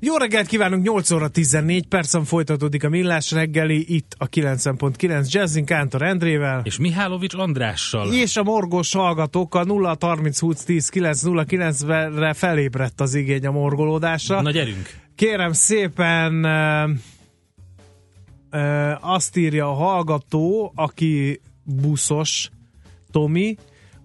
Jó reggelt kívánunk, 8 óra 14 percen folytatódik a Millás reggeli, itt a 90.9 Jazzin Kántor Endrével. És Mihálovics Andrással. És a morgós hallgatókkal 0 30 20 10 9 0 9 re felébredt az igény a morgolódásra. Na gyerünk! Kérem szépen ö, ö, azt írja a hallgató, aki buszos, Tomi,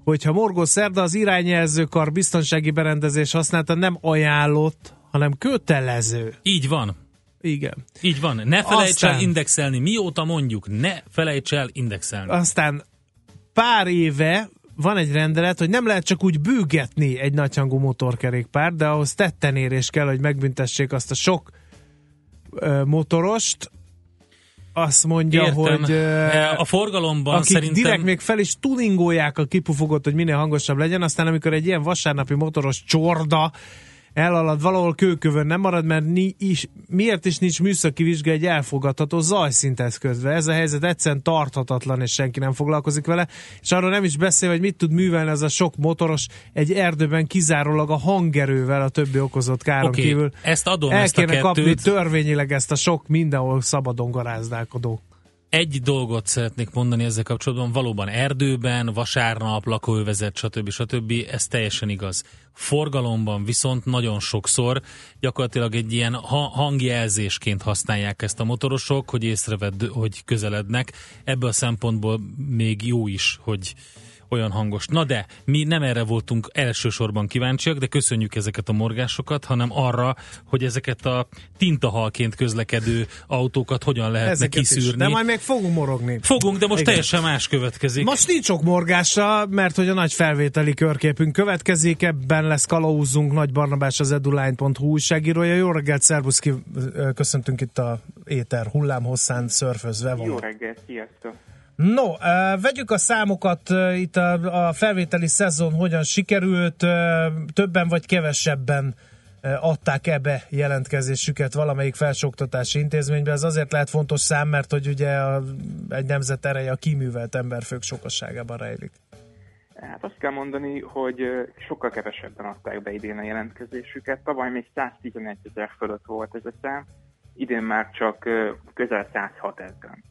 hogyha morgó szerda az irányjelzőkar biztonsági berendezés használta nem ajánlott, hanem kötelező. Így van. Igen. Így van. Ne felejts Aztán- el indexelni. Mióta mondjuk, ne felejts el indexelni. Aztán pár éve van egy rendelet, hogy nem lehet csak úgy bőgetni egy nagyhangú motorkerékpár, de ahhoz tettenérés kell, hogy megbüntessék azt a sok ö, motorost. Azt mondja, Értem. hogy ö, a forgalomban akik szerintem... direkt még fel is tuningolják a kipufogot, hogy minél hangosabb legyen, aztán amikor egy ilyen vasárnapi motoros csorda elalad valahol kőkövön nem marad, mert ni is, miért is nincs műszaki vizsga egy elfogadható zajszint eszközve. Ez a helyzet egyszerűen tarthatatlan, és senki nem foglalkozik vele, és arról nem is beszél, hogy mit tud művelni az a sok motoros egy erdőben kizárólag a hangerővel a többi okozott káron Oké, kívül. ezt adom, El ezt a kéne kapni kettőt. törvényileg ezt a sok mindenhol szabadon garázdálkodó. Egy dolgot szeretnék mondani ezzel kapcsolatban, valóban erdőben, vasárnap, lakóövezet, stb. stb. Ez teljesen igaz. Forgalomban viszont nagyon sokszor gyakorlatilag egy ilyen ha- hangjelzésként használják ezt a motorosok, hogy észrevedd, hogy közelednek. Ebből a szempontból még jó is, hogy olyan hangos. Na de, mi nem erre voltunk elsősorban kíváncsiak, de köszönjük ezeket a morgásokat, hanem arra, hogy ezeket a tintahalként közlekedő autókat hogyan lehetne Ezeket is. kiszűrni. De majd még fogunk morogni. Fogunk, de most Igen. teljesen más következik. Most nincs sok morgásra, mert hogy a nagy felvételi körképünk következik, ebben lesz kalauzunk Nagy Barnabás az eduline.hu újságírója. Jó reggelt, szervusz, ki, köszöntünk itt a éter hullám hosszán szörfözve. Jó reggelt, sziasztok! No, vegyük a számokat, itt a, a felvételi szezon hogyan sikerült, többen vagy kevesebben adták ebbe jelentkezésüket valamelyik felsőoktatási intézménybe. Ez azért lehet fontos szám, mert hogy ugye a, egy nemzet ereje a kiművelt emberfők sokasságában rejlik. Hát azt kell mondani, hogy sokkal kevesebben adták be idén a jelentkezésüket. Tavaly még 111 ezer fölött volt ez a szám, idén már csak közel 106 ezeren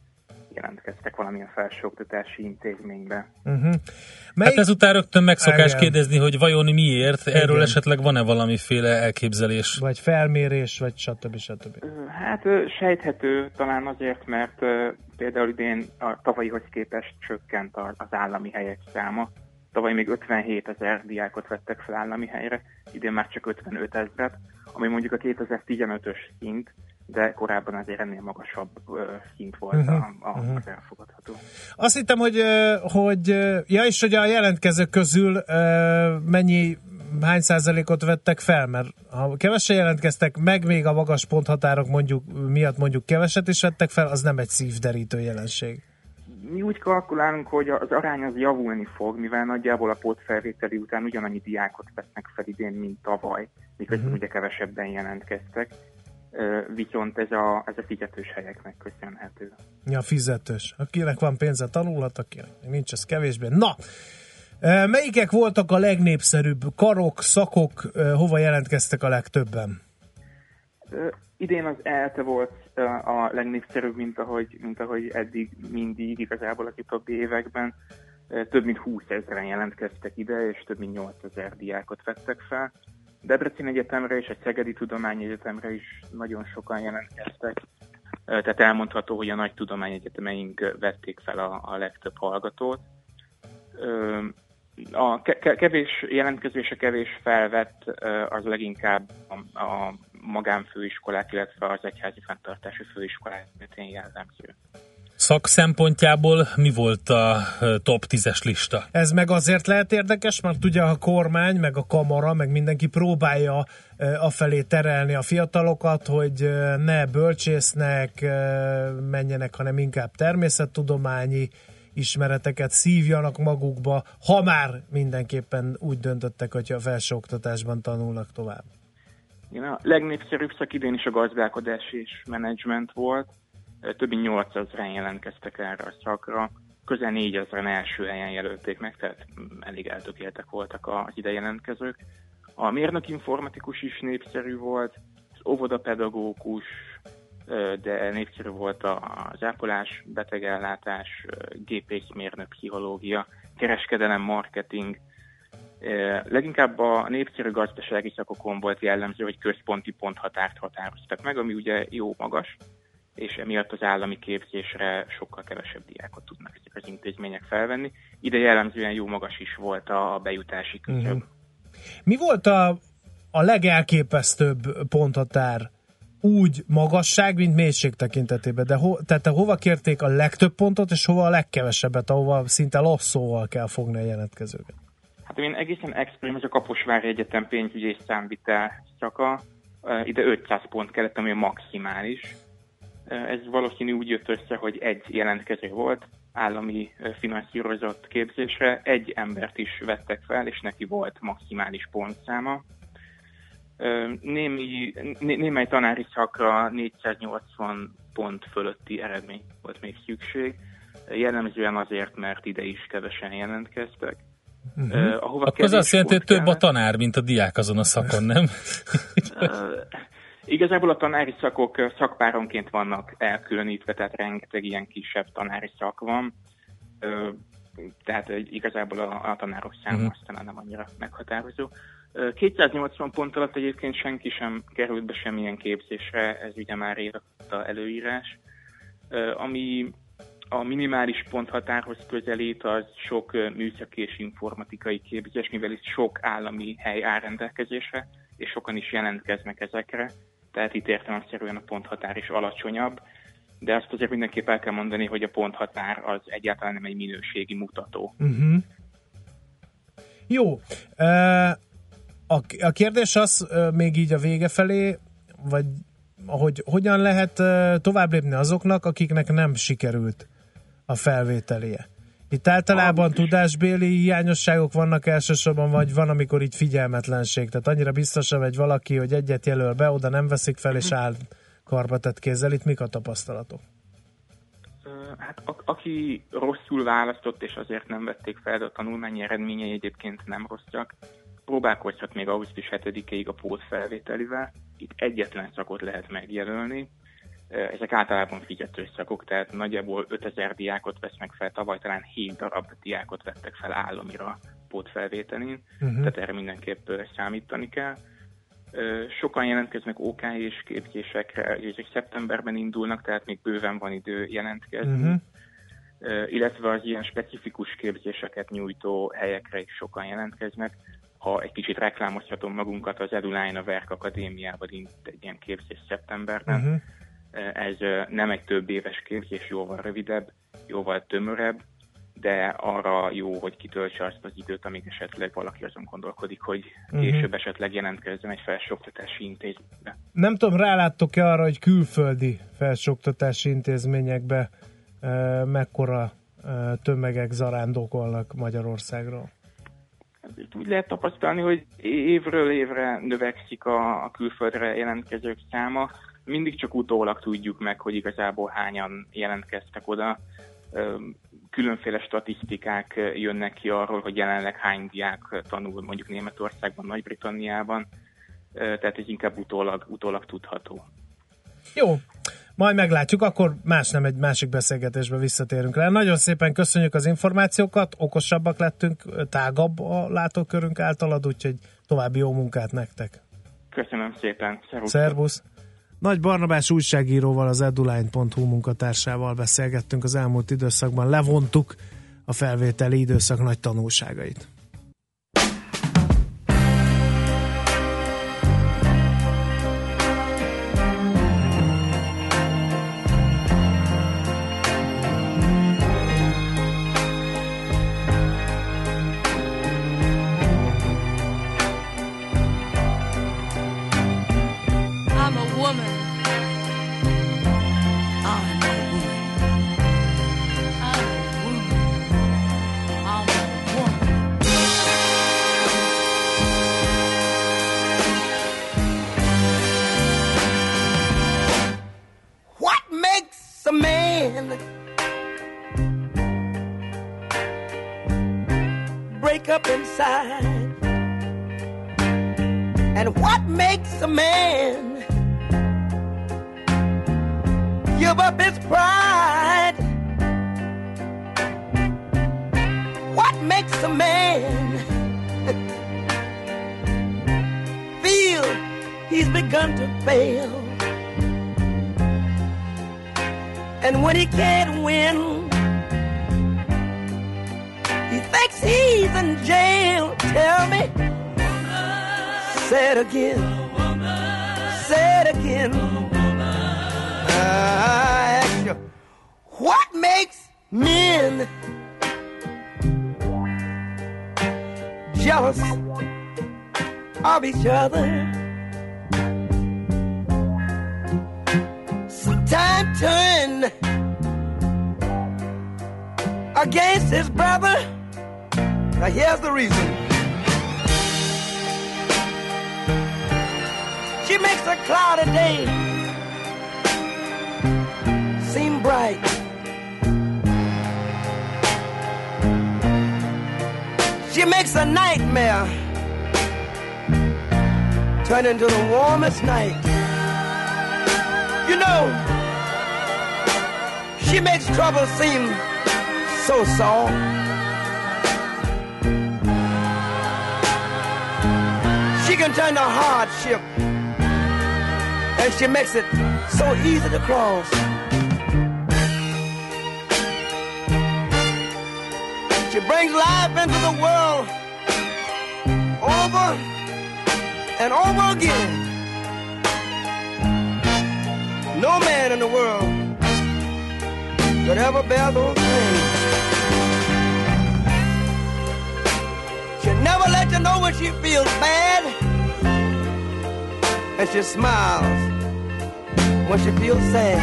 jelentkeztek valamilyen felsőoktatási intézménybe. Uh-huh. Hát ezután rögtön megszokás Igen. kérdezni, hogy vajon miért, erről Igen. esetleg van-e valamiféle elképzelés? Vagy felmérés, vagy stb. stb. Hát sejthető talán azért, mert például idén a tavalyihoz képest csökkent az állami helyek száma. Tavaly még 57 ezer diákot vettek fel állami helyre, idén már csak 55 ezeret, ami mondjuk a 2015-ös szint, de korábban azért ennél magasabb szint volt Mhm, a, a, az elfogadható. Azt hittem, hogy, hogy ja, és hogy a jelentkezők közül mennyi, hány százalékot vettek fel, mert ha kevesen jelentkeztek, meg még a magas ponthatárok mondjuk miatt mondjuk keveset is vettek fel, az nem egy szívderítő jelenség. Mi úgy kalkulálunk, hogy az arány az javulni fog, mivel nagyjából a pótfelvételi után ugyanannyi diákot vesznek fel idén, mint tavaly, miközben uh-huh. ugye kevesebben jelentkeztek. Viszont ez a, ez a fizetős helyeknek köszönhető. Ja, fizetős. Akinek van pénze, tanulhat, akinek nincs, ez kevésbé. Na, melyikek voltak a legnépszerűbb karok, szakok, hova jelentkeztek a legtöbben? Idén az ELTE volt a legnépszerűbb, mint ahogy, mint ahogy eddig mindig, igazából az utóbbi években. Több mint 20 ezeren jelentkeztek ide, és több mint 8 ezer diákot vettek fel. Debrecen Egyetemre és a Szegedi Tudományegyetemre is nagyon sokan jelentkeztek. Tehát elmondható, hogy a nagy tudományegyetemeink vették fel a, a legtöbb hallgatót. A ke- ke- kevés jelentkező és a kevés felvett az leginkább a, a magánfőiskolák, illetve az egyházi fenntartási főiskolák jellemző. Szak szempontjából mi volt a top 10-es lista? Ez meg azért lehet érdekes, mert ugye a kormány, meg a kamara, meg mindenki próbálja afelé terelni a fiatalokat, hogy ne bölcsésznek menjenek, hanem inkább természettudományi ismereteket szívjanak magukba, ha már mindenképpen úgy döntöttek, hogy a felsőoktatásban tanulnak tovább. Igen, a legnépszerűbb szak idén is a gazdálkodás és menedzsment volt. Több mint 8000-en jelentkeztek erre a szakra. Közel 4000-en első helyen jelölték meg, tehát elég eltökéltek voltak az ide jelentkezők. A mérnök informatikus is népszerű volt, az óvodapedagógus, de népszerű volt az ápolás, betegellátás, gépészmérnök, pszichológia, kereskedelem, marketing. Leginkább a népszerű gazdasági szakokon volt jellemző, hogy központi ponthatárt határoztak meg, ami ugye jó magas, és emiatt az állami képzésre sokkal kevesebb diákot tudnak ezek az intézmények felvenni. Ide jellemzően jó magas is volt a bejutási küszöb. Uh-huh. Mi volt a, a legelképesztőbb ponthatár úgy magasság, mint mélység tekintetében, de ho, tehát hova kérték a legtöbb pontot, és hova a legkevesebbet, ahova szinte lasszóval kell fogni a jelentkezőket? Hát én egészen extrém, ez a Kaposvári Egyetem pénzügyi és számvitel szaka, ide 500 pont kellett, ami a maximális. Ez valószínű úgy jött össze, hogy egy jelentkező volt, állami finanszírozott képzésre, egy embert is vettek fel, és neki volt maximális pontszáma. Némi, némely tanári szakra 480 pont fölötti eredmény volt még szükség, jellemzően azért, mert ide is kevesen jelentkeztek. Uh-huh. Ahova Akkor az azt jelenti, hogy több a tanár, mint a diák azon a szakon, nem? Igazából a tanári szakok szakpáronként vannak elkülönítve, tehát rengeteg ilyen kisebb tanári szak van. Tehát igazából a, a tanárok száma uh-huh. aztán nem annyira meghatározó. 280 pont alatt egyébként senki sem került be semmilyen képzésre, ez ugye már a előírás. Ami a minimális ponthatárhoz közelít, az sok műszaki és informatikai képzés, mivel itt sok állami hely áll rendelkezésre, és sokan is jelentkeznek ezekre, tehát itt értelemszerűen a ponthatár is alacsonyabb, de azt azért mindenképp el kell mondani, hogy a ponthatár az egyáltalán nem egy minőségi mutató. Uh-huh. Jó. A, kérdés az még így a vége felé, vagy hogy hogyan lehet tovább lépni azoknak, akiknek nem sikerült a felvételie. Itt általában ah, tudásbéli hiányosságok vannak elsősorban, vagy van, amikor így figyelmetlenség. Tehát annyira biztosan vagy valaki, hogy egyet jelöl be, oda nem veszik fel, és áll karbatett kézzel. Itt mik a tapasztalatok? Hát a, aki rosszul választott, és azért nem vették fel, de a tanulmányi eredményei egyébként nem rosszak, próbálkozhat még augusztus 7-ig a pótfelvételivel. Itt egyetlen szakot lehet megjelölni, ezek általában figyelő szakok, tehát nagyjából 5000 diákot vesznek fel, tavaly talán 7 darab diákot vettek fel államira pótfelvételén, uh-huh. tehát erre mindenképp számítani kell. Sokan jelentkeznek OK és képzésekre, ezek szeptemberben indulnak, tehát még bőven van idő jelentkezni. Uh-huh. Illetve az ilyen specifikus képzéseket nyújtó helyekre is sokan jelentkeznek. Ha egy kicsit reklámozhatom magunkat, az Eduline a Verk Akadémiában indult egy ilyen képzés szeptemberben, uh-huh ez nem egy több éves képzés, jóval rövidebb, jóval tömörebb, de arra jó, hogy kitöltse azt az időt, amíg esetleg valaki azon gondolkodik, hogy mhm. később uh-huh. esetleg jelentkezzen egy felsőoktatási intézménybe. Nem tudom, ráláttok-e arra, hogy külföldi felsőoktatási intézményekbe e, mekkora e, tömegek zarándokolnak Magyarországról? Itt úgy lehet tapasztalni, hogy évről évre növekszik a, a külföldre jelentkezők száma mindig csak utólag tudjuk meg, hogy igazából hányan jelentkeztek oda. Különféle statisztikák jönnek ki arról, hogy jelenleg hány diák tanul mondjuk Németországban, Nagy-Britanniában, tehát ez inkább utólag, utólag tudható. Jó, majd meglátjuk, akkor más nem egy másik beszélgetésbe visszatérünk rá. Nagyon szépen köszönjük az információkat, okosabbak lettünk, tágabb a látókörünk általad, úgyhogy további jó munkát nektek. Köszönöm szépen. Szervusz. Szervusz. Nagy Barnabás újságíróval, az eduline.hu munkatársával beszélgettünk az elmúlt időszakban, levontuk a felvételi időszak nagy tanulságait. Begun to fail? And when he can't win, he thinks he's in jail. Tell me, say it again, say it again. I ask you, what makes men jealous of each other? Turn against his brother. Now here's the reason. She makes a cloudy day seem bright. She makes a nightmare turn into the warmest night. You know, she makes trouble seem so soft. She can turn to hardship, and she makes it so easy to cross. She brings life into the world over and over again. No man in the world could ever bear those things. She never let you know when she feels bad, and she smiles when she feels sad.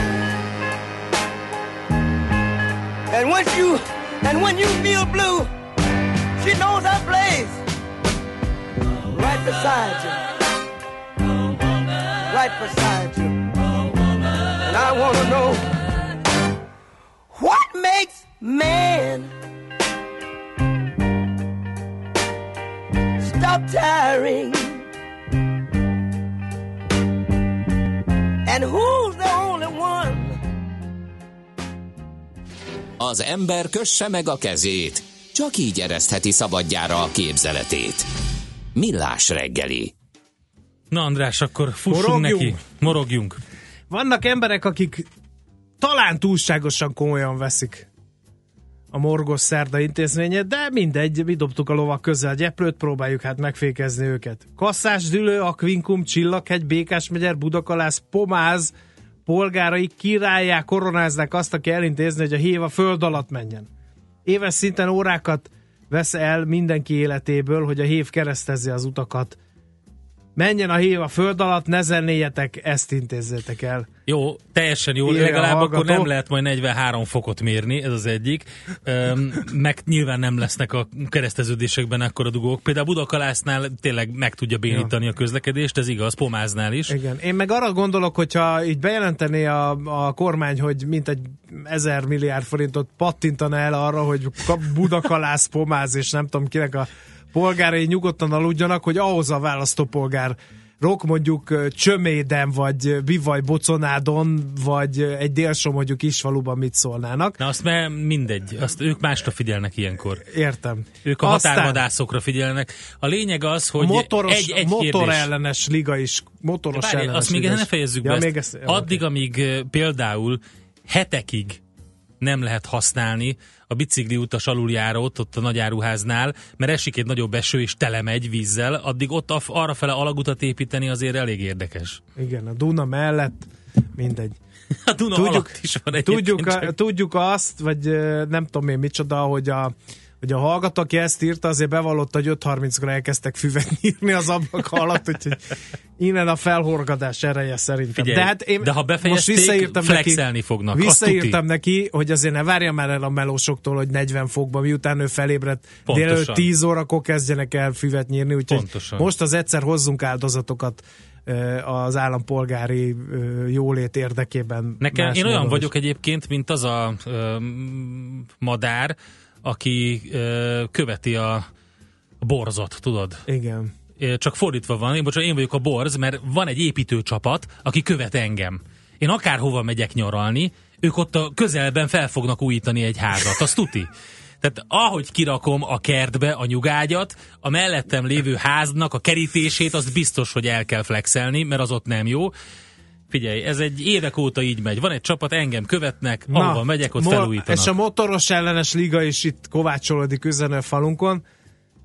And when you and when you feel blue, she knows that place right beside you, right beside you. And I want to know man stop tiring? And who's the only one? Az ember kösse meg a kezét, csak így eresztheti szabadjára a képzeletét. Millás reggeli. Na András, akkor fussunk Morogjunk. neki. Morogjunk. Vannak emberek, akik talán túlságosan komolyan veszik a Morgos Szerda intézményet, de mindegy, mi dobtuk a lovak közel gyeplőt, próbáljuk hát megfékezni őket. Kasszás, Dülő, Akvinkum, Csillaghegy, Békásmegyer, Budakalász, Pomáz, polgárai királyá koronázzák azt, aki elintézni, hogy a hív a föld alatt menjen. Éves szinten órákat vesz el mindenki életéből, hogy a hív keresztezze az utakat. Menjen a hív a föld alatt, ne zennéjetek, ezt intézzétek el. Jó, teljesen jó. Írja a Legalább akkor nem lehet majd 43 fokot mérni, ez az egyik. Meg nyilván nem lesznek a kereszteződésekben akkora dugók. Például Budakalásznál tényleg meg tudja bénítani a közlekedést, ez igaz, Pomáznál is. Igen. Én meg arra gondolok, hogyha így bejelentené a, a kormány, hogy mint egy ezer milliárd forintot pattintana el arra, hogy Budakalász, Pomáz és nem tudom kinek a polgárai nyugodtan aludjanak, hogy ahhoz a választópolgár rok mondjuk Csöméden, vagy Bivaj Boconádon, vagy egy délsomogyi kisfaluban mit szólnának. Na azt már mindegy, azt ők másra figyelnek ilyenkor. Értem. Ők a Aztán határvadászokra figyelnek. A lényeg az, hogy motoros, egy, egy motor kérdés. ellenes liga is, motoros Várj, ellenes azt még ne is. fejezzük ja, be. Még Ezt. ezt, Addig, amíg például hetekig nem lehet használni a bicikli utas aluljárót ott a nagyáruháznál, mert esik egy nagyobb eső és telemegy vízzel, addig ott a- arrafele alagutat építeni azért elég érdekes. Igen, a Duna mellett mindegy. A Duna Tudjuk- alatt is van Tudjuk, a, tudjuk azt, vagy nem tudom én micsoda, hogy a, hogy a hallgató, aki ezt írta, azért bevallotta, hogy 5.30-kor elkezdtek füvet nyírni az ablak alatt, úgyhogy innen a felhorgadás ereje szerintem. Figyelj, de, hát én de ha most visszaírtam flexelni neki, fognak, Visszaírtam neki, hogy azért ne várja már el a melósoktól, hogy 40 fokban, miután ő felébredt, délelőtt 10 órakor kezdjenek el füvet nyírni, úgyhogy Pontosan. most az egyszer hozzunk áldozatokat az állampolgári jólét érdekében. Nekem, én olyan vagyok egyébként, mint az a ö, madár, aki ö, követi a borzot, tudod? Igen. Csak fordítva van, én, bocsánat, én vagyok a borz, mert van egy építőcsapat, aki követ engem. Én akárhova megyek nyaralni, ők ott a közelben fel fognak újítani egy házat, azt tuti. Tehát ahogy kirakom a kertbe a nyugágyat, a mellettem lévő háznak a kerítését, az biztos, hogy el kell flexelni, mert az ott nem jó. Figyelj, ez egy évek óta így megy. Van egy csapat, engem követnek, Na, ahova megyek, ott felújítanak. És a motoros ellenes liga is itt kovácsolódik üzenő falunkon.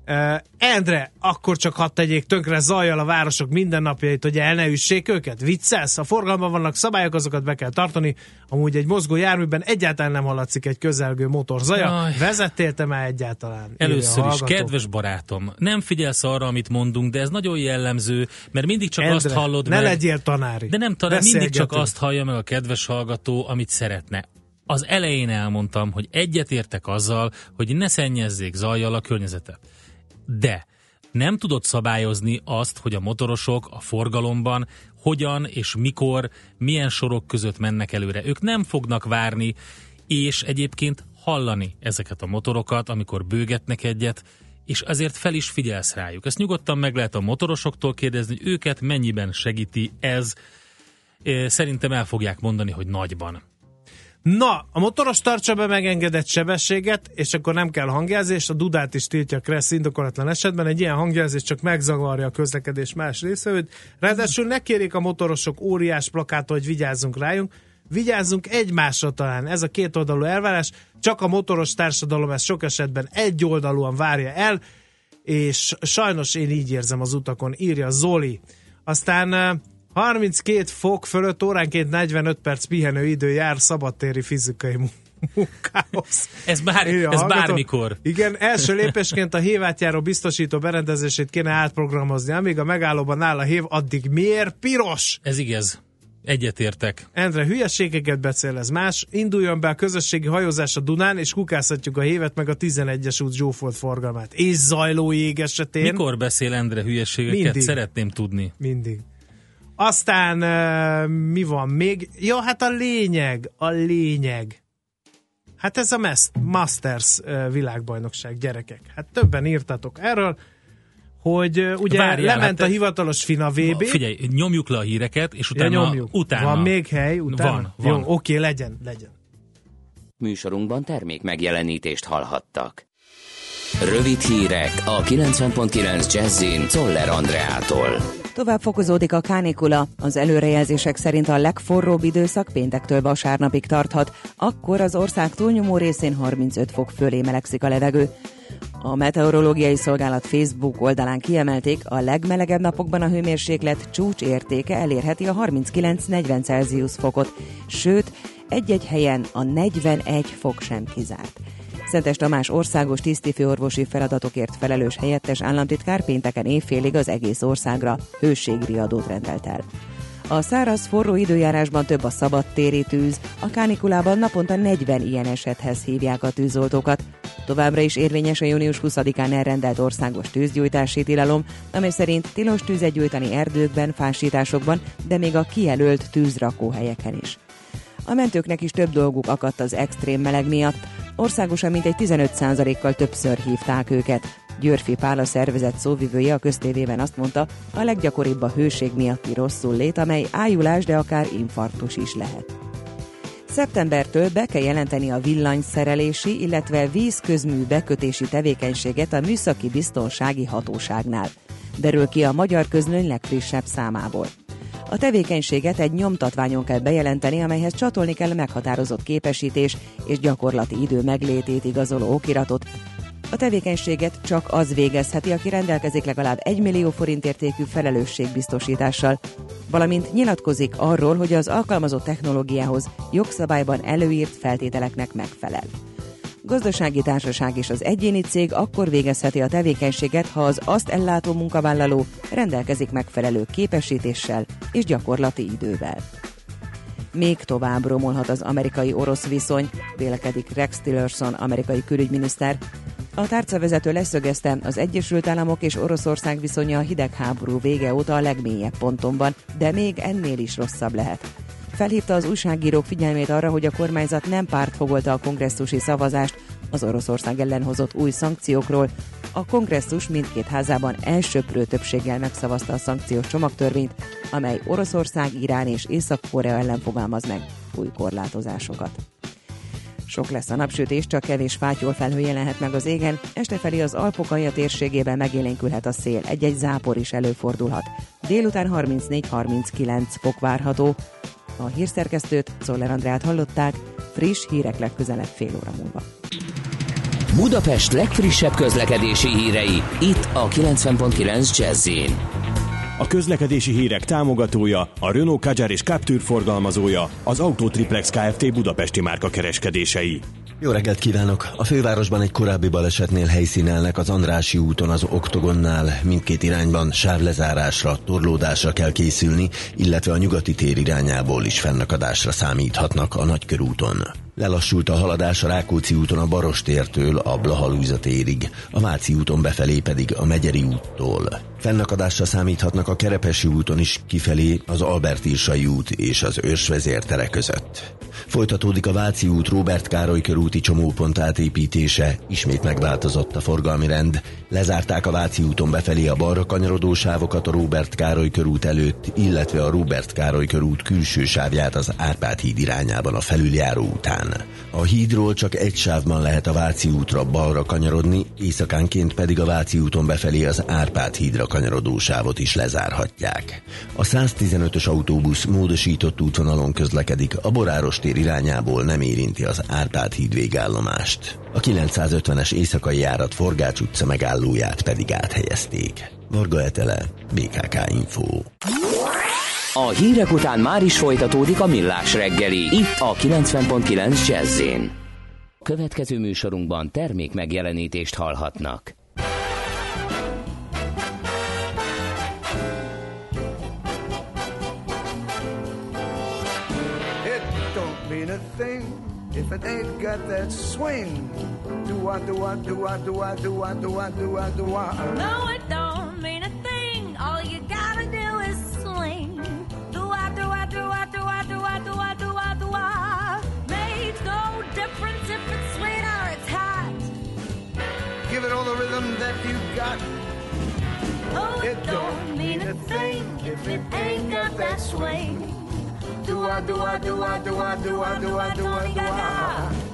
Uh, Endre, akkor csak hadd tegyék tönkre zajjal a városok mindennapjait, hogy el ne üssék őket? Viccelsz? A forgalomban vannak szabályok, azokat be kell tartani. Amúgy egy mozgó járműben egyáltalán nem hallatszik egy közelgő motor zaja. Aj. Vezettél te már egyáltalán? Először is, kedves barátom, nem figyelsz arra, amit mondunk, de ez nagyon jellemző, mert mindig csak Endre, azt hallod ne meg. legyél tanári. De nem tanár, mindig csak azt hallja meg a kedves hallgató, amit szeretne az elején elmondtam, hogy egyetértek azzal, hogy ne szennyezzék zajjal a környezetet de nem tudod szabályozni azt, hogy a motorosok a forgalomban hogyan és mikor, milyen sorok között mennek előre. Ők nem fognak várni, és egyébként hallani ezeket a motorokat, amikor bőgetnek egyet, és azért fel is figyelsz rájuk. Ezt nyugodtan meg lehet a motorosoktól kérdezni, hogy őket mennyiben segíti ez. Szerintem el fogják mondani, hogy nagyban. Na, a motoros tartsa be megengedett sebességet, és akkor nem kell hangjelzés, a dudát is tiltja Kressz indokolatlan esetben, egy ilyen hangjelzés csak megzavarja a közlekedés más részeit. Ráadásul ne kérjék a motorosok óriás plakától, hogy vigyázzunk rájunk, vigyázzunk egymásra talán. Ez a két oldalú elvárás, csak a motoros társadalom ezt sok esetben egy oldalúan várja el, és sajnos én így érzem az utakon, írja Zoli. Aztán 32 fok fölött óránként 45 perc pihenő idő jár szabadtéri fizikai munkához. Ez, bár, ez bármikor. Igen, első lépésként a hévátjáró biztosító berendezését kéne átprogramozni, amíg a megállóban áll a hév, addig miért piros? Ez igaz. Egyetértek. Endre, hülyeségeket beszél, ez más. Induljon be a közösségi hajózás a Dunán, és kukászhatjuk a hévet meg a 11-es út zsúfolt forgalmát. És zajló jég esetén. Mikor beszél Endre hülyeségeket? Mindig. Szeretném tudni. Mindig. Aztán mi van még? Ja, hát a lényeg, a lényeg. Hát ez a Masters világbajnokság, gyerekek. Hát többen írtatok erről, hogy ugye Várjál, lement hát a hivatalos FINA VB. Figyelj, nyomjuk le a híreket, és utána, ja, nyomjuk. utána. Van még hely utána? Van, van. Jó, oké, legyen, legyen. Műsorunkban termék megjelenítést hallhattak. Rövid hírek a 90.9 Jazzin Toller Andreától. Tovább fokozódik a kánikula. Az előrejelzések szerint a legforróbb időszak péntektől vasárnapig tarthat, akkor az ország túlnyomó részén 35 fok fölé melegszik a levegő. A Meteorológiai Szolgálat Facebook oldalán kiemelték, a legmelegebb napokban a hőmérséklet csúcs értéke elérheti a 39-40 Celsius fokot, sőt, egy-egy helyen a 41 fok sem kizárt. Szentes Tamás országos tisztifőorvosi feladatokért felelős helyettes államtitkár pénteken évfélig az egész országra hőségriadót rendelt el. A száraz, forró időjárásban több a szabadtéri tűz, a kánikulában naponta 40 ilyen esethez hívják a tűzoltókat. Továbbra is érvényes a június 20-án elrendelt országos tűzgyújtási tilalom, amely szerint tilos tűzet gyújtani erdőkben, fásításokban, de még a kijelölt tűzrakóhelyeken is. A mentőknek is több dolguk akadt az extrém meleg miatt. Országosan mintegy 15%-kal többször hívták őket. Györfi Pál a szervezet szóvivője a köztévében azt mondta, a leggyakoribb a hőség miatti rosszul lét, amely ájulás, de akár infarktus is lehet. Szeptembertől be kell jelenteni a villanyszerelési, illetve vízközmű bekötési tevékenységet a Műszaki Biztonsági Hatóságnál. Derül ki a magyar közlöny legfrissebb számából. A tevékenységet egy nyomtatványon kell bejelenteni, amelyhez csatolni kell meghatározott képesítés és gyakorlati idő meglétét igazoló okiratot. A tevékenységet csak az végezheti, aki rendelkezik legalább 1 millió forint értékű felelősségbiztosítással, valamint nyilatkozik arról, hogy az alkalmazott technológiához jogszabályban előírt feltételeknek megfelel gazdasági társaság és az egyéni cég akkor végezheti a tevékenységet, ha az azt ellátó munkavállaló rendelkezik megfelelő képesítéssel és gyakorlati idővel. Még tovább romolhat az amerikai-orosz viszony, vélekedik Rex Tillerson, amerikai külügyminiszter. A tárcavezető leszögezte, az Egyesült Államok és Oroszország viszonya a hidegháború vége óta a legmélyebb ponton van, de még ennél is rosszabb lehet. Felhívta az újságírók figyelmét arra, hogy a kormányzat nem pártfogolta a kongresszusi szavazást az Oroszország ellen hozott új szankciókról. A kongresszus mindkét házában elsőprő többséggel megszavazta a szankciós csomagtörvényt, amely Oroszország, Irán és Észak-Korea ellen fogalmaz meg új korlátozásokat. Sok lesz a napsütés, csak kevés fátyol felhő jelenhet meg az égen, este felé az Alpokaja térségében megélénkülhet a szél, egy-egy zápor is előfordulhat. Délután 34-39 fok várható. A hírszerkesztőt, Zoller Andrát hallották, friss hírek legközelebb fél óra múlva. Budapest legfrissebb közlekedési hírei, itt a 90.9 jazz a közlekedési hírek támogatója, a Renault Kadjar és Captur forgalmazója, az Autotriplex Kft. Budapesti márka kereskedései. Jó reggelt kívánok! A fővárosban egy korábbi balesetnél helyszínelnek az Andrási úton az Oktogonnál. Mindkét irányban sávlezárásra, torlódásra kell készülni, illetve a nyugati tér irányából is fennakadásra számíthatnak a Nagykörúton. Lelassult a haladás a Rákóczi úton a Barostértől a Blahalúza térig, a Váci úton befelé pedig a Megyeri úttól. Fennakadásra számíthatnak a Kerepesi úton is kifelé az Albert Irsai út és az Ősvezértere között. Folytatódik a Váci út Róbert Károly körúti csomópont átépítése, ismét megváltozott a forgalmi rend. Lezárták a Váci úton befelé a balra kanyarodó sávokat a Róbert Károly körút előtt, illetve a Róbert Károly körút külső sávját az Árpád híd irányában a felüljáró után. A hídról csak egy sávban lehet a Váci útra balra kanyarodni, éjszakánként pedig a Váci úton befelé az Árpád hídra kanyarodó sávot is lezárhatják. A 115-ös autóbusz módosított útvonalon közlekedik, a Boráros tér irányából nem érinti az Árpád híd végállomást. A 950-es éjszakai járat Forgács utca megállóját pedig áthelyezték. Varga Etele, BKK Info. A hírek után már is folytatódik a millás reggeli, itt a 90.9 jazz Következő műsorunkban termék megjelenítést hallhatnak. if it ain't got that swing. Do I, do I, do I, do I, do I, do I, do I, do I? No, it don't mean a rhythm that you got. Oh, it, it don't mean a thing if it ain't got that swing. Do I, do I, do I, do I, do I, do I, do I, do I. Do I.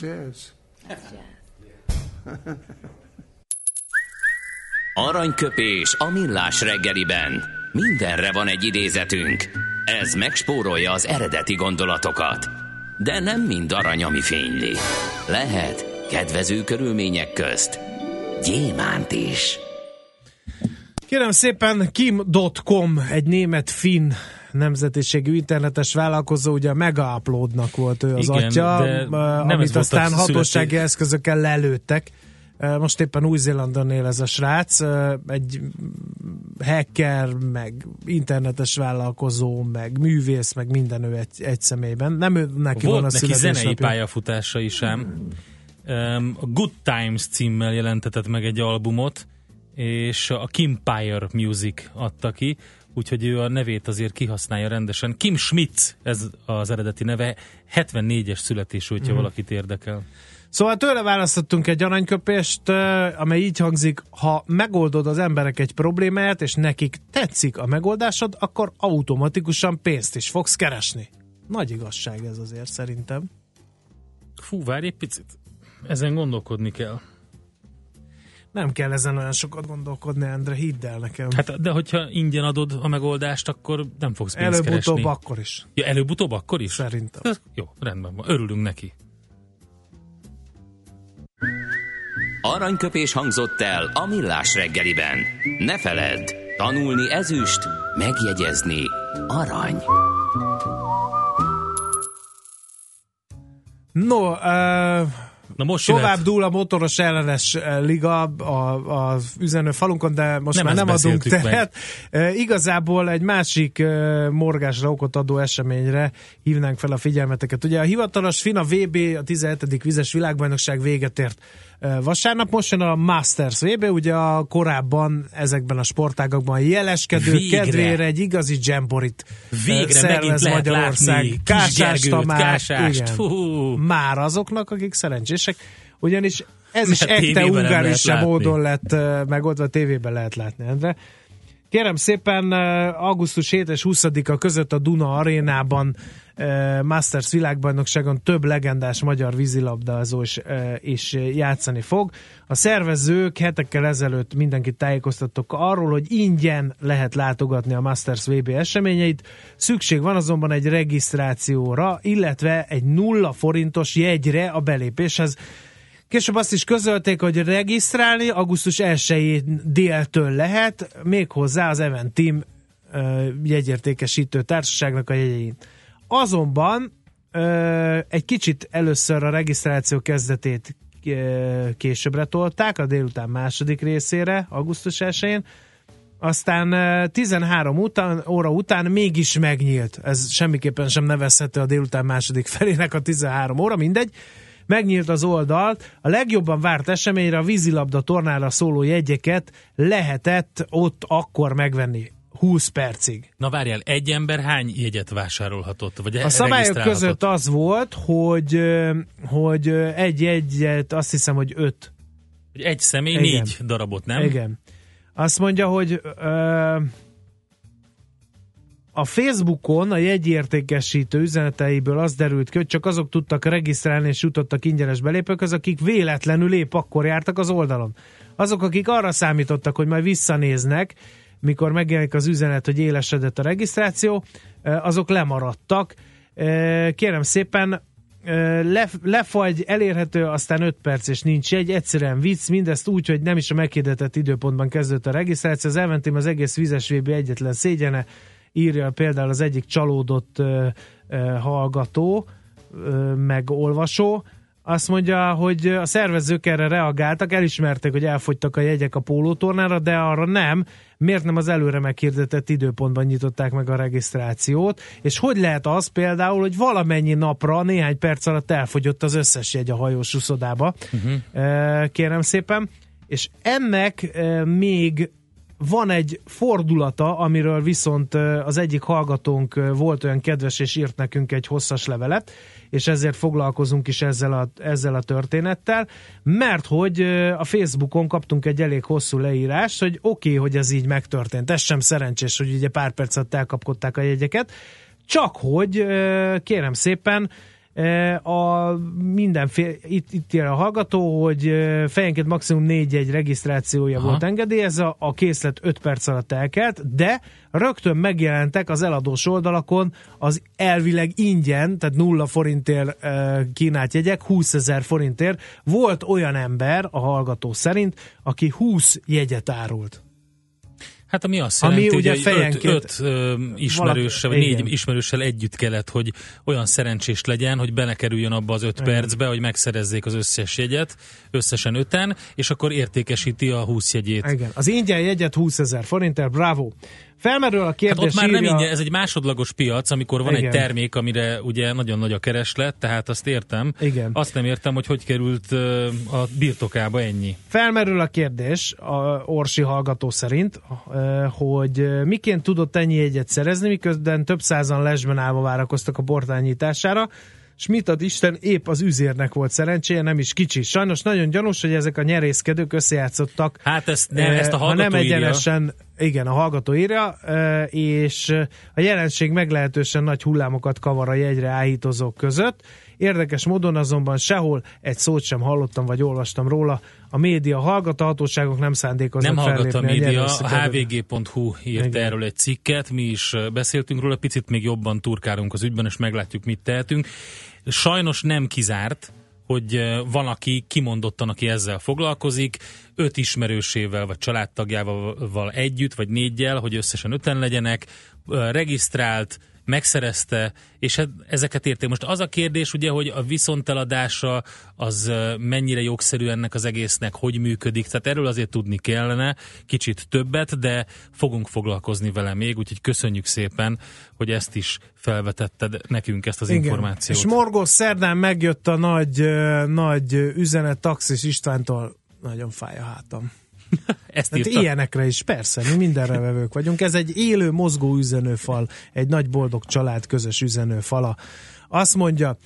jazz. That's jazz. Aranyköpés a millás reggeliben. Mindenre van egy idézetünk. Ez megspórolja az eredeti gondolatokat. De nem mind arany, ami fényli. Lehet kedvező körülmények közt gyémánt is. Kérem szépen, Kim.com, egy német-finn nemzetiségű internetes vállalkozó, ugye a Mega Uploadnak volt ő az Igen, atya, amit aztán hatósági születi... eszközökkel lelőttek Most éppen Új-Zélandon él ez a srác, egy hacker, meg internetes vállalkozó, meg művész, meg minden ő egy, egy személyben. Nem ő neki Volt van a neki zenei pályafutása is ám. A Good Times címmel jelentetett meg egy albumot, és a Kimpire Music adta ki, úgyhogy ő a nevét azért kihasználja rendesen. Kim Schmitz, ez az eredeti neve, 74-es születésű, hogyha Mhm. valakit érdekel. Szóval tőle választottunk egy aranyköpést, amely így hangzik, ha megoldod az emberek egy problémáját, és nekik tetszik a megoldásod, akkor automatikusan pénzt is fogsz keresni. Nagy igazság ez azért szerintem. Fú, várj egy picit. Ezen gondolkodni kell. Nem kell ezen olyan sokat gondolkodni, Endre, hidd el nekem. Hát, de hogyha ingyen adod a megoldást, akkor nem fogsz pénzt Előbb-utóbb keresni. akkor is. Ja, előbb-utóbb akkor is? Szerintem. Ez- Jó, rendben van. Örülünk neki. Aranyköpés hangzott el a millás reggeliben. Ne feledd, tanulni ezüst, megjegyezni arany. No, uh, Na most tovább jöhet. dúl a motoros ellenes eh, liga a, az üzenő falunkon, de most Nem már nem adunk beszéltük meg. tehet. E, igazából egy másik e, morgásra okot adó eseményre hívnánk fel a figyelmeteket. Ugye a hivatalos FINA VB, a 17. vizes világbajnokság véget ért vasárnap. Most jön a Masters VB, ugye a korábban ezekben a sportágakban jeleskedő Végre. kedvére egy igazi jamborit Végre szervez megint Magyarország. Kásás Tamás, Kásást. igen. Fú. Már azoknak, akik szerencsések, ugyanis ez is Mert ekte ungaris lehet látni. módon lett megoldva, tévében lehet látni, Endre. Kérem szépen, augusztus 7 és 20-a között a Duna arénában Masters világbajnokságon több legendás magyar vízilabdázó is, is játszani fog. A szervezők hetekkel ezelőtt mindenkit tájékoztattak arról, hogy ingyen lehet látogatni a Masters VB eseményeit. Szükség van azonban egy regisztrációra, illetve egy nulla forintos jegyre a belépéshez. Később azt is közölték, hogy regisztrálni augusztus 1 déltől lehet, méghozzá az Event Team jegyértékesítő társaságnak a jegyein. Azonban egy kicsit először a regisztráció kezdetét későbbre tolták, a délután második részére, augusztus 1-én, aztán ö, 13 után, óra után mégis megnyílt. Ez semmiképpen sem nevezhető a délután második felének a 13 óra, mindegy. Megnyílt az oldal, a legjobban várt eseményre a vízilabda tornára szóló jegyeket lehetett ott akkor megvenni. 20 percig. Na várjál, egy ember hány jegyet vásárolhatott? Vagy A szabályok között az volt, hogy, hogy egy jegyet, azt hiszem, hogy öt. Egy személy Igen. négy darabot, nem? Igen. Azt mondja, hogy ö, a Facebookon a jegyértékesítő üzeneteiből az derült ki, hogy csak azok tudtak regisztrálni és jutottak ingyenes belépőkhöz, akik véletlenül épp akkor jártak az oldalon. Azok, akik arra számítottak, hogy majd visszanéznek, mikor megjelenik az üzenet, hogy élesedett a regisztráció, azok lemaradtak. Kérem szépen, le, lefagy, elérhető, aztán 5 perc és nincs egy, egyszerűen vicc, mindezt úgy, hogy nem is a meghirdetett időpontban kezdődött a regisztráció, az elmentem az egész vizes VB egyetlen szégyene, írja például az egyik csalódott ö, ö, hallgató, ö, meg olvasó, azt mondja, hogy a szervezők erre reagáltak, elismerték, hogy elfogytak a jegyek a pólótornára, de arra nem. Miért nem az előre meghirdetett időpontban nyitották meg a regisztrációt? És hogy lehet az például, hogy valamennyi napra, néhány perc alatt elfogyott az összes jegy a hajós uszodába? Uh-huh. Kérem szépen. És ennek még van egy fordulata, amiről viszont az egyik hallgatónk volt olyan kedves, és írt nekünk egy hosszas levelet, és ezért foglalkozunk is ezzel a, ezzel a történettel, mert hogy a Facebookon kaptunk egy elég hosszú leírást, hogy oké, okay, hogy ez így megtörtént. Ez sem szerencsés, hogy ugye pár perc alatt elkapkodták a jegyeket, csak hogy kérem szépen, a mindenféle, itt, itt ír a hallgató, hogy ö, fejenként maximum négy egy regisztrációja Aha. volt engedélyezve, a készlet 5 perc alatt elkelt, de rögtön megjelentek az eladós oldalakon az elvileg ingyen, tehát nulla forintért ö, kínált jegyek, 20 ezer forintért. Volt olyan ember, a hallgató szerint, aki 20 jegyet árult. Hát ami azt jelenti, Ami ugye hogy öt, fejenként öt ö, ismerőssel, vagy Valaki- négy igen. ismerőssel együtt kellett, hogy olyan szerencsés legyen, hogy belekerüljön abba az öt Igen. percbe, hogy megszerezzék az összes jegyet, összesen öten, és akkor értékesíti a 20 jegyét. Igen, az ingyen jegyet 20 ezer forintért, bravo. Felmerül a Hát kérdés, ott már nem írja- ingyen, ez egy másodlagos piac, amikor van Igen. egy termék, amire ugye nagyon nagy a kereslet, tehát azt értem. Igen. Azt nem értem, hogy hogy került a birtokába ennyi. Felmerül a kérdés a Orsi hallgató szerint, hogy miként tudott ennyi jegyet szerezni, miközben több százan lesben állva várakoztak a portál nyitására, és mit ad Isten, épp az üzérnek volt szerencséje, nem is kicsi. Sajnos nagyon gyanús, hogy ezek a nyerészkedők összejátszottak. Hát ezt, nem, ezt a ha nem írja. Igen, a hallgató írja, és a jelenség meglehetősen nagy hullámokat kavar a jegyre áhítozók között. Érdekes módon azonban sehol egy szót sem hallottam, vagy olvastam róla. A média hallgat, a hatóságok nem szándékoznak Nem hallgat a média, a hvg.hu írt Igen. erről egy cikket, mi is beszéltünk róla, picit még jobban turkálunk az ügyben, és meglátjuk, mit tehetünk. Sajnos nem kizárt, hogy ö, van, aki kimondottan, aki ezzel foglalkozik, öt ismerősével, vagy családtagjával együtt, vagy négyel, hogy összesen öten legyenek, ö, regisztrált, megszerezte, és hát ezeket érték. Most az a kérdés ugye, hogy a viszonteladása az mennyire jogszerű ennek az egésznek, hogy működik, tehát erről azért tudni kellene kicsit többet, de fogunk foglalkozni vele még, úgyhogy köszönjük szépen, hogy ezt is felvetetted nekünk ezt az információt. És Morgos szerdán megjött a nagy, nagy üzenet Taxis Istvántól, nagyon fáj a hátam. Ezt Hát írta. ilyenekre is, persze, mi mindenre vevők vagyunk. Ez egy élő, mozgó üzenőfal, egy nagy boldog család közös üzenőfala. Azt mondja,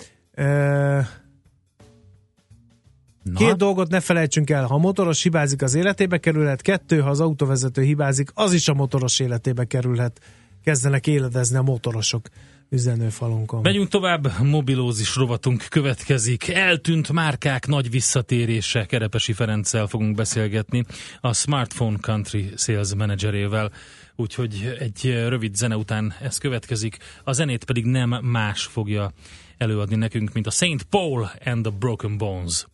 Na, Két dolgot ne felejtsünk el, ha a motoros hibázik, az életébe kerülhet, kettő, ha az autóvezető hibázik, az is a motoros életébe kerülhet. Kezdenek éledezni a motorosok üzenőfalunkon. Megyünk tovább, mobilózis rovatunk következik. Eltűnt márkák nagy visszatérése. Kerepesi Ferenccel fogunk beszélgetni a Smartphone Country Sales Managerével. Úgyhogy egy rövid zene után ez következik. A zenét pedig nem más fogja előadni nekünk, mint a Saint Paul and the Broken Bones.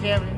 Thanks,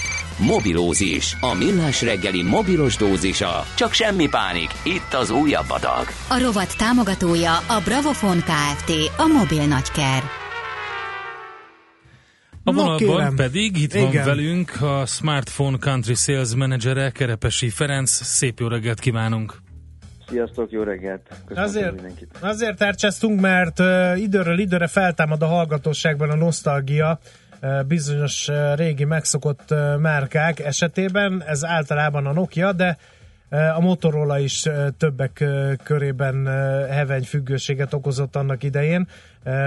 Mobilózis. A millás reggeli mobilos dózisa. Csak semmi pánik. Itt az újabb adag. A rovat támogatója a Bravofon Kft. A mobil nagyker. A No, vonalban kérem. pedig itt Igen. van velünk a Smartphone Country Sales Managere, Kerepesi Ferenc. Szép jó reggelt kívánunk! Sziasztok, jó reggelt! Köszönöm Azért, mindenkit! azért tárcsáztunk, mert uh, időről időre feltámad a hallgatóságban a nosztalgia bizonyos régi megszokott márkák esetében, ez általában a Nokia, de a Motorola is többek körében heveny függőséget okozott annak idején.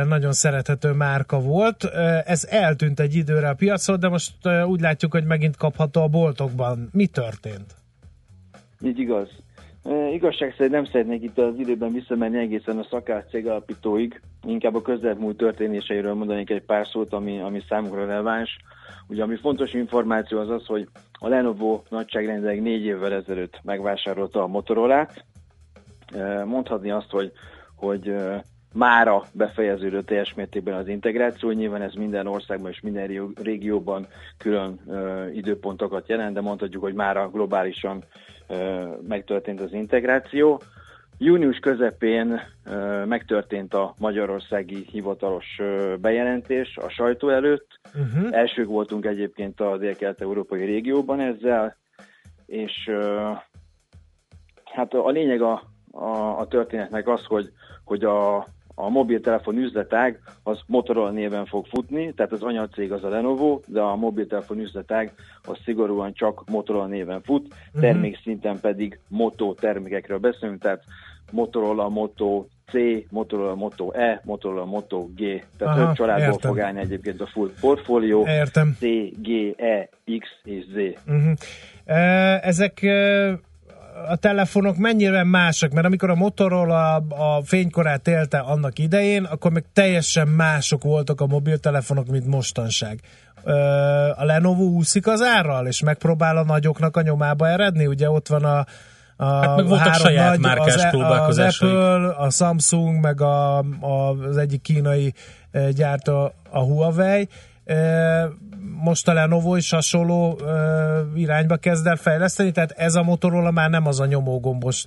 Nagyon szerethető márka volt. Ez eltűnt egy időre a piacról, de most úgy látjuk, hogy megint kapható a boltokban. Mi történt? Így igaz. E, igazság szerint nem szeretnék itt az időben visszamenni egészen a szakács cég alapítóig, inkább a közelmúlt történéseiről mondanék egy pár szót, ami, ami számukra releváns. Ugye ami fontos információ az az, hogy a Lenovo nagyságrendileg négy évvel ezelőtt megvásárolta a Motorolát. E, Mondhatni azt, hogy, hogy e, mára befejeződött teljes mértékben az integráció, nyilván ez minden országban és minden régió- régióban külön időpontokat jelent, de mondhatjuk, hogy mára globálisan megtörtént az integráció. Június közepén megtörtént a magyarországi hivatalos bejelentés a sajtó előtt. Uh-huh. Elsők voltunk egyébként a dél-kelet-európai régióban ezzel, és hát a lényeg a, a, a történetnek az, hogy, hogy a, a mobiltelefon üzletág az Motorola néven fog futni, tehát az anyacég az a Lenovo, de a mobiltelefon üzletág az szigorúan csak Motorola néven fut, termékszinten pedig Moto termékekről beszélünk, tehát Motorola Moto C, Motorola Moto E, Motorola Moto G. Tehát Aha, öt családból értem. fog állni egyébként a full portfólió. Értem. C, G, E, X és Z. Uh-huh. Ezek a telefonok mennyire mások? Mert amikor a Motorola a fénykorát élte annak idején, akkor még teljesen mások voltak a mobiltelefonok, mint mostanság. A Lenovo úszik az árral, és megpróbál a nagyoknak a nyomába eredni? Ugye ott van a a Hát meg voltak három saját márkás az, E- az próbálkozásaik. Apple, a Samsung, meg a, a, az egyik kínai gyártó, a Huawei. Most a Lenovo is hasonló irányba kezd el fejleszteni, tehát ez a Motorola már nem az a nyomógombos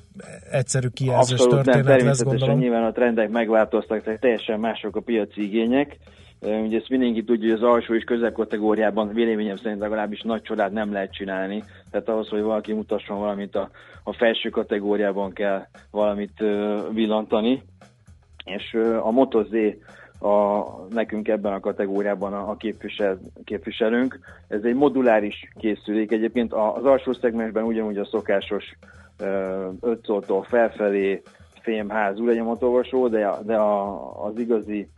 egyszerű kijelzős Abszolút nem, történet lesz, természetesen gondolom. nyilván a trendek megváltoztak, tehát teljesen mások a piaci igények. Ugye ezt mindenki tudja, hogy az alsó és középkategóriában véleményem szerint legalábbis nagy csodát nem lehet csinálni. Tehát ahhoz, hogy valaki mutasson valamit a, a felső kategóriában kell valamit villantani. És a Moto Z a, nekünk ebben a kategóriában a, a képvisel, képviselünk. Ez egy moduláris készülék. Egyébként az alsó szegmensben ugyanúgy a szokásos 5 szótól felfelé fémházú legyen de, de a, az igazi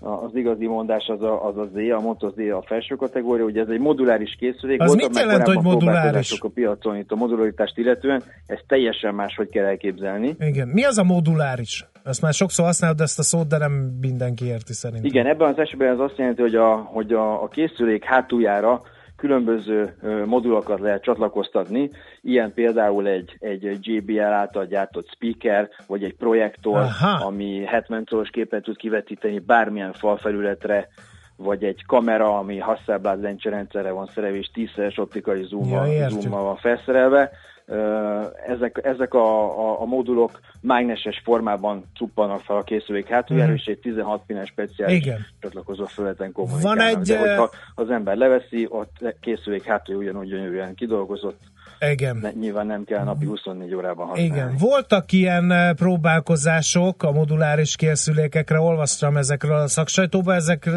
az igazi mondás az a, az a Z, a Moto Z a felső kategória, ugye ez egy moduláris készülék. Az Voltak mit jelent, hogy moduláris? a piacon itt a modularitást illetően, ezt teljesen máshogy kell elképzelni. Igen. Mi az a moduláris? Ezt már sokszor használod ezt a szót, de nem mindenki érti szerintem. Igen, ebben az esetben ez azt jelenti, hogy a, hogy a, a készülék hátuljára különböző modulokat lehet csatlakoztatni, ilyen például egy, egy JBL által gyártott speaker, vagy egy projektor, Aha. ami 70 szoros képet tud kivetíteni bármilyen falfelületre, vagy egy kamera, ami Hasselblad lencserendszerre van szerelve, és 10-szeres optikai Ja, zoommal, értjük. zoommal van felszerelve. Ezek, ezek a, a, a modulok mágneses formában cuppanak fel a készülék hátuljára, Mhm. és egy 16 pines speciális Igen. csatlakozó felületen kommunikálnak. egy, De hogyha az ember leveszi, ott készülék hátulja ugyanúgy gyönyörűen kidolgozott, Igen. ne, nyilván nem kell napi 24 órában használni. Igen, voltak ilyen próbálkozások a moduláris készülékekre, olvastam ezekről a szaksajtóban, ezek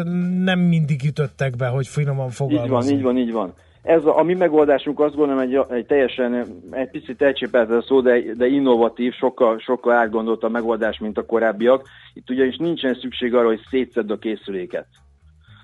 nem mindig ütöttek be, hogy finoman Így van, így van, így van. Ez a, a mi megoldásunk azt gondolom egy, egy teljesen, egy picit elcsépelt ez a szó, de, de innovatív, sokkal, sokkal átgondolt a megoldás, mint a korábbiak. Itt ugyanis nincsen szükség arra, hogy szétszedd a készüléket.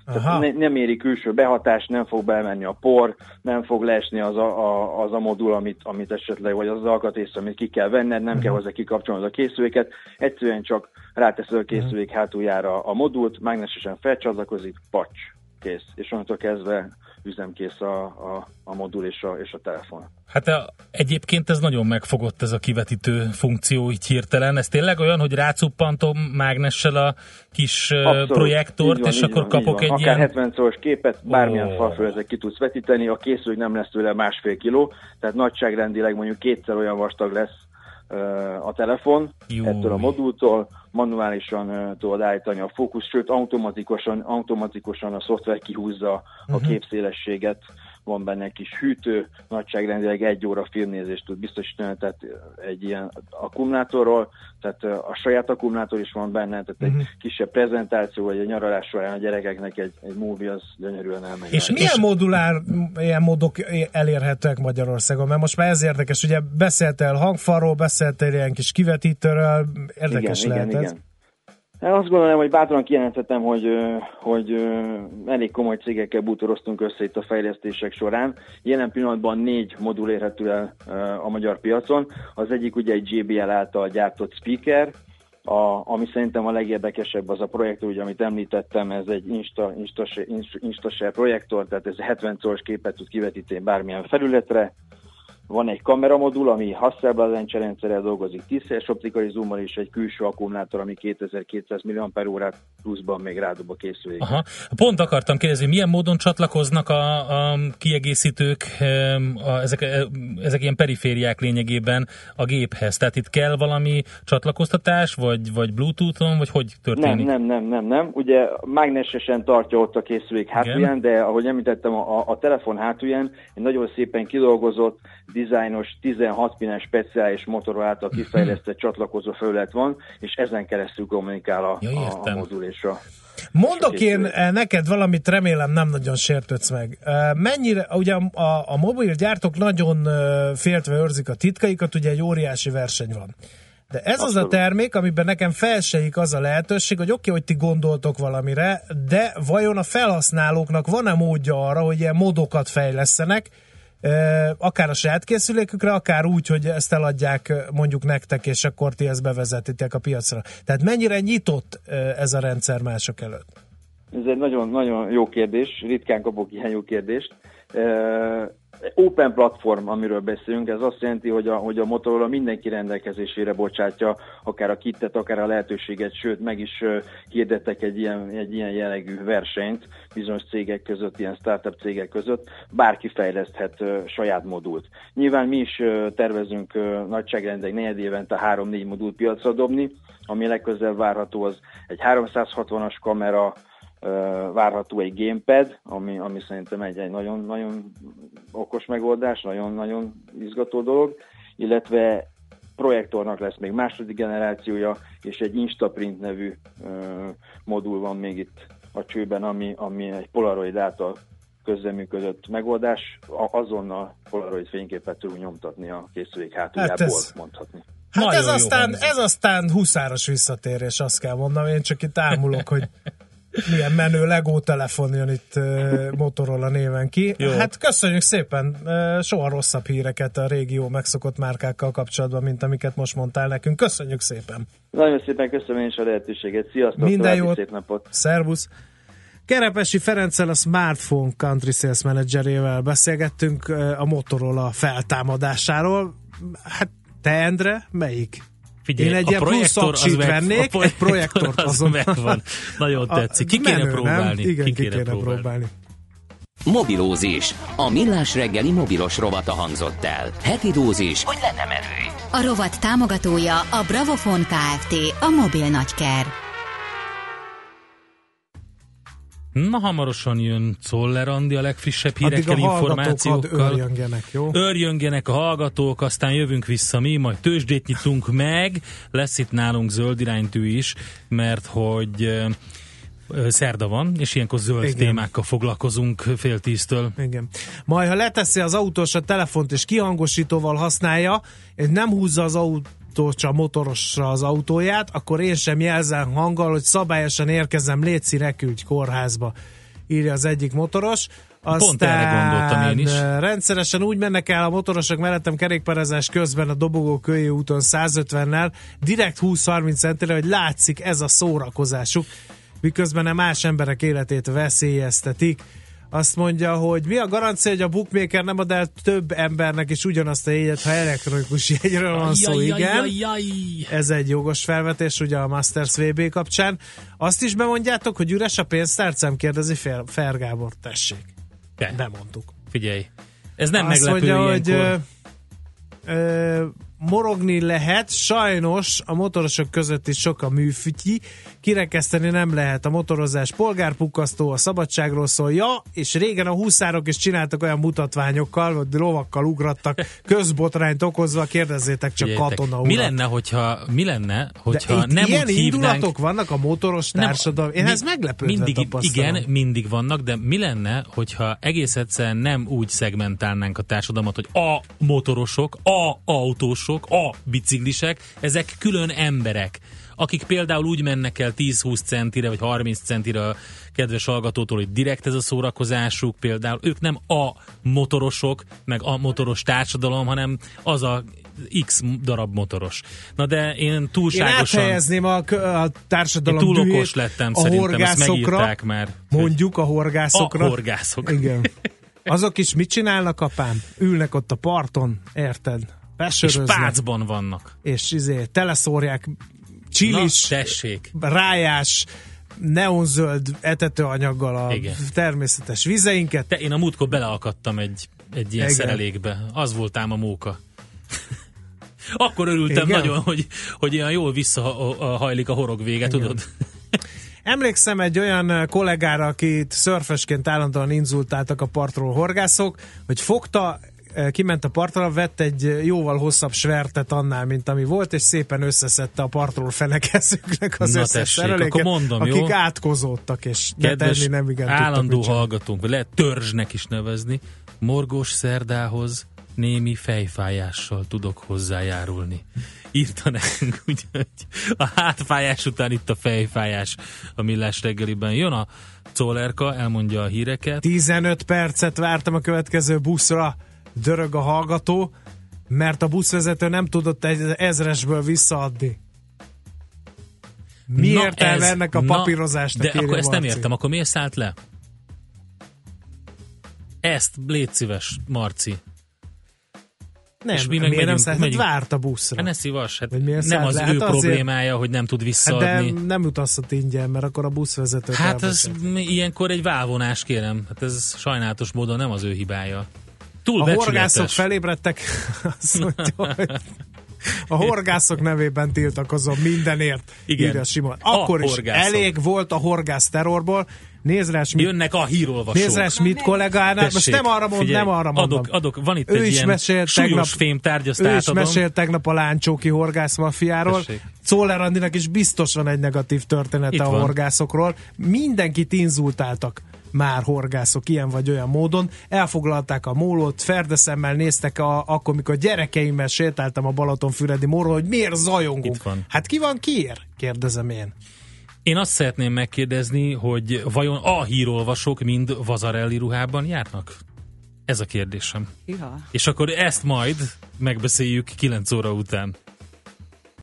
Tehát ne, nem éri külső behatás, nem fog bemenni a por, nem fog leesni az a, a, az a modul, amit, amit esetleg, vagy az, az alkatrész, amit ki kell venned, nem kell hozzá kikapcsolnod a készüléket, egyszerűen csak ráteszed a készülék uh-huh. hátuljára a modult, mágnesesen felcsatlakozik, pacs, kész. És onnantól kezdve üzemkész a, a, a modul és a, és a telefon. Hát a, egyébként ez nagyon megfogott ez a kivetítő funkció így hirtelen. Ez tényleg olyan, hogy rácuppantom mágnessel a kis Abszolút, projektort, van, és akkor van, kapok egy Akár ilyen... 70 szoros képet bármilyen oh. falföldet ki tudsz vetíteni, a készülék nem lesz tőle másfél kiló, tehát nagyságrendileg mondjuk kétszer olyan vastag lesz a telefon Jó. ettől a modultól, manuálisan tudod állítani a fókusz, sőt automatikusan, automatikusan a szoftver kihúzza uh-huh. a mhm. képszélességet, van benne egy kis hűtő, nagyságrendileg egy óra filmnézést tud biztosítani, tehát egy ilyen akkumulátorról, tehát a saját akkumulátor is van benne, tehát uh-huh. egy mhm. kisebb prezentáció, vagy a nyaralás során a gyerekeknek egy, egy movie az gyönyörűen elmegy. És milyen modulár, ilyen módok elérhetőek Magyarországon? Mert most már ez érdekes, ugye beszéltél hangfalról, beszéltél ilyen kis kivetítőről, érdekes igen, lehet igen, ez. Igen. Azt gondolom, hogy bátran kijelenthetem, hogy, hogy elég komoly cégekkel bútoroztunk össze itt a fejlesztések során. Jelen pillanatban négy modul érhető el a magyar piacon. Az egyik ugye egy JBL által gyártott speaker, a, ami szerintem a legérdekesebb az a projektor, ugye, amit említettem, ez egy Insta, Insta, Insta, Insta projektor, tehát ez 70 szoros képet tud kivetíteni bármilyen felületre, van egy kameramodul, ami Hasselblad rendszerrel dolgozik 10 optikai zoommal, és egy külső akkumulátor, ami 2200 mAh pluszban még rádob a készülék. Aha. Pont akartam kérdezni, milyen módon csatlakoznak a, a kiegészítők, a, ezek, e, ezek ilyen perifériák lényegében a géphez? Tehát itt kell valami csatlakoztatás, vagy, vagy Bluetooth-on, vagy hogy történik? Nem, nem, nem, nem, nem. Ugye mágnesesen tartja ott a készülék hátulján, de ahogy említettem, a, a telefon hátulján egy nagyon szépen kidolgozott dizájnos 16 pines speciális motor által kifejlesztett csatlakozó felület van, és ezen keresztül kommunikál a, ja, a, a modul és a Mondok én eh, neked valamit, remélem nem nagyon sértődsz meg. Eh, mennyire, ugye a, a, a mobil gyártók nagyon eh, féltve őrzik a titkaikat, ugye egy óriási verseny van. De ez Abszolút. az a termék, amiben nekem felsejik az a lehetőség, hogy oké, okay, hogy ti gondoltok valamire, de vajon a felhasználóknak van-e módja arra, hogy ilyen modokat fejlesztenek, akár a saját készülékükre, akár úgy, hogy ezt eladják mondjuk nektek, és akkor ti ezt bevezetitek a piacra. Tehát mennyire nyitott ez a rendszer mások előtt? Ez egy nagyon, nagyon jó kérdés, ritkán kapok ilyen jó kérdést open platform, amiről beszélünk, ez azt jelenti, hogy a, hogy a Motorola mindenki rendelkezésére bocsátja, akár a kittet, akár a lehetőséget, sőt, meg is hirdettek egy ilyen, egy ilyen jellegű versenyt bizonyos cégek között, ilyen startup cégek között, bárki fejleszthet saját modult. Nyilván mi is tervezünk nagyságrendek negyed évente 3-4 modult piacra dobni, ami legközelebb várható az egy 360-as kamera, várható egy gamepad, ami, ami szerintem egy, egy nagyon, nagyon okos megoldás, nagyon-nagyon izgató dolog, illetve projektornak lesz még második generációja, és egy Instaprint nevű modul van még itt a csőben, ami, ami egy Polaroid által közreműködött megoldás, azonnal Polaroid fényképet tudunk nyomtatni a készülék hátuljából, hát ez, mondhatni. Hát ez aztán, ez aztán huszáros visszatérés, azt kell mondanom, én csak itt ámulok, hogy milyen menő Lego telefon jön itt uh, Motorola néven ki. Jó. Hát köszönjük szépen, uh, soha rosszabb híreket a régió megszokott márkákkal kapcsolatban, mint amiket most mondtál nekünk. Köszönjük szépen! Nagyon szépen köszönöm én is a lehetőséget. Sziasztok! Minden jót! Szép napot! Szervusz! Kerepesi Ferenccel a Smartphone Country Sales Managerével beszélgettünk a Motorola feltámadásáról. Hát te, Endre, melyik Figyelj, Én egy ilyen plusz az meg, vennék, a egy projektort az azon. megvan. Nagyon tetszik. Ki kéne menő, próbálni. Nem? Igen, ki, ki kéne, kéne próbálni. próbálni. Mobilózis. A millás reggeli mobilos rovata hangzott el. Heti dózis, hogy lenne merő. A rovat támogatója a Bravofon Kft. A mobil nagyker. Na, hamarosan jön Czoller Andi a legfrissebb hírekkel, Addig a információkkal. Örjöngenek, jó? Örjöngenek a hallgatók, aztán jövünk vissza mi, majd tőzsdét nyitunk meg, lesz itt nálunk zöld iránytű is, mert hogy szerda van, és ilyenkor zöld Igen. témákkal foglalkozunk fél tíztől. Igen. Majd, ha leteszi az autós a telefont és kihangosítóval használja, és nem húzza az autó a motorosra az autóját, akkor én sem jelzem hanggal, hogy szabályosan érkezem, létszi, rekülj kórházba írja az egyik motoros. Aztán Pont erre gondoltam én is. rendszeresen úgy mennek el a motorosok mellettem kerékpározás közben a dobogó kői úton 150-nel, direkt 20-30 centire, hogy látszik ez a szórakozásuk, miközben a más emberek életét veszélyeztetik. Azt mondja, hogy mi a garancia, hogy a bookmaker nem ad el több embernek is ugyanazt a jegyet, ha elektronikus jegyről van szó, igen. Ez egy jogos felvetés, ugye a Masters VB kapcsán. Azt is bemondjátok, hogy üres a pénztárcám, kérdezi Fer, Fer Gábor, tessék. Te. Bemondtuk. Figyelj, ez nem Azt meglepő mondja, hogy ilyenkor. ö, ö, morogni lehet, sajnos a motorosok között is sok a műfütyi, kirekeszteni nem lehet a motorozás polgárpukkasztó, a szabadságról szól, ja, és régen a húszárok is csináltak olyan mutatványokkal, vagy lovakkal ugrattak, közbotrányt okozva, kérdezzétek csak Figyeljetek, katona mi urat. lenne, hogyha, mi lenne, hogyha De nem ilyen úgy hívnánk... indulatok vannak a motoros társadalom. Én mi- ez meglepődve mindig. Igen, mindig vannak, de mi lenne, hogyha egész egyszerűen nem úgy szegmentálnánk a társadalmat, hogy a motorosok, a autósok, a biciklisek, ezek külön emberek, akik például úgy mennek el 10-20 centire, vagy 30 centire a kedves hallgatótól, hogy direkt ez a szórakozásuk, például ők nem a motorosok, meg a motoros társadalom, hanem az a X darab motoros. Na de én Én túlságosan... áthelyezném a, a Én társadalom túl dühét okos lettem, a szerintem, ezt horgászokra, megírták már. Mondjuk a horgászokra. A horgászok. Igen. Azok is mit csinálnak, apám? Ülnek ott a parton, érted? És pácban vannak. És izé, teleszórják Na, csilis, tessék. rájás, neonzöld etetőanyaggal a Igen. természetes vizeinket. Te, én a múltkor beleakadtam egy, egy ilyen Igen. szerelékbe. Az volt ám a móka. Akkor örültem Igen? nagyon, hogy, hogy olyan jól visszahajlik a horog vége, tudod? Emlékszem egy olyan kollégára, akit szörfesként állandóan inzultáltak a partról horgászok, hogy fogta, kiment a partra, vett egy jóval hosszabb svertet annál, mint ami volt, és szépen összeszedte a partról fenekezőknek az Na összes tessék, akkor mondom, akik jó? átkozódtak, és Kedves nem igen állandó vagy lehet törzsnek is nevezni, morgós szerdához némi fejfájással tudok hozzájárulni. Írta nekünk, úgyhogy a hátfájás után itt a fejfájás a millás reggeliben. Jön a Czolerka, elmondja a híreket. 15 percet vártam a következő buszra, dörög a hallgató, mert a buszvezető nem tudott egy ezresből visszaadni. Mi Na értelme ez- ennek a na, papírozásnak? De akkor ezt nem Marci? értem, akkor miért szállt le? Ezt légy szíves, Marci. Nem, És mi meg miért nem megyünk- szállt? Hát várt a buszra. Hát ne szívas, hát miért nem az le? ő Hát azért- problémája, hogy nem tud Hát de visszaadni. nem utazhat ingyen, mert akkor a buszvezető Hát ez ilyenkor egy válvonás, kérem. Hát ez sajnálatos módon nem az ő hibája. Túl A horgászok felébredtek, azt mondja, hogy a horgászok nevében tiltakozom mindenért, Igen. írja Simon. A Akkor is horgászok. elég volt a horgász terrorból, nézd rá, Schmidt, Jönnek a hírolvasók. nézd rá Schmidt kollégának, most Tessék, nem arra mond, figyelj, nem arra mondom. Adok, adok, van itt ő egy is ilyen mesélt tegnap, fémtárgy, azt ő is átadom. mesélt tegnap a Láncsóki horgász mafiáról. Tessék. Czoller Andinak is biztos van egy negatív története Itt a van. horgászokról. Mindenkit inzultáltak már horgászok ilyen vagy olyan módon. Elfoglalták a mólót, ferdeszemmel néztek a, akkor, mikor gyerekeimmel sétáltam a Balatonfüredi móról, hogy miért zajongunk. Itt van. Hát ki van kiért? Kérdezem én. Én azt szeretném megkérdezni, hogy vajon a hírolvasók mind Vazarelli ruhában járnak? Ez a kérdésem. Iha. És akkor ezt majd megbeszéljük 9 óra után.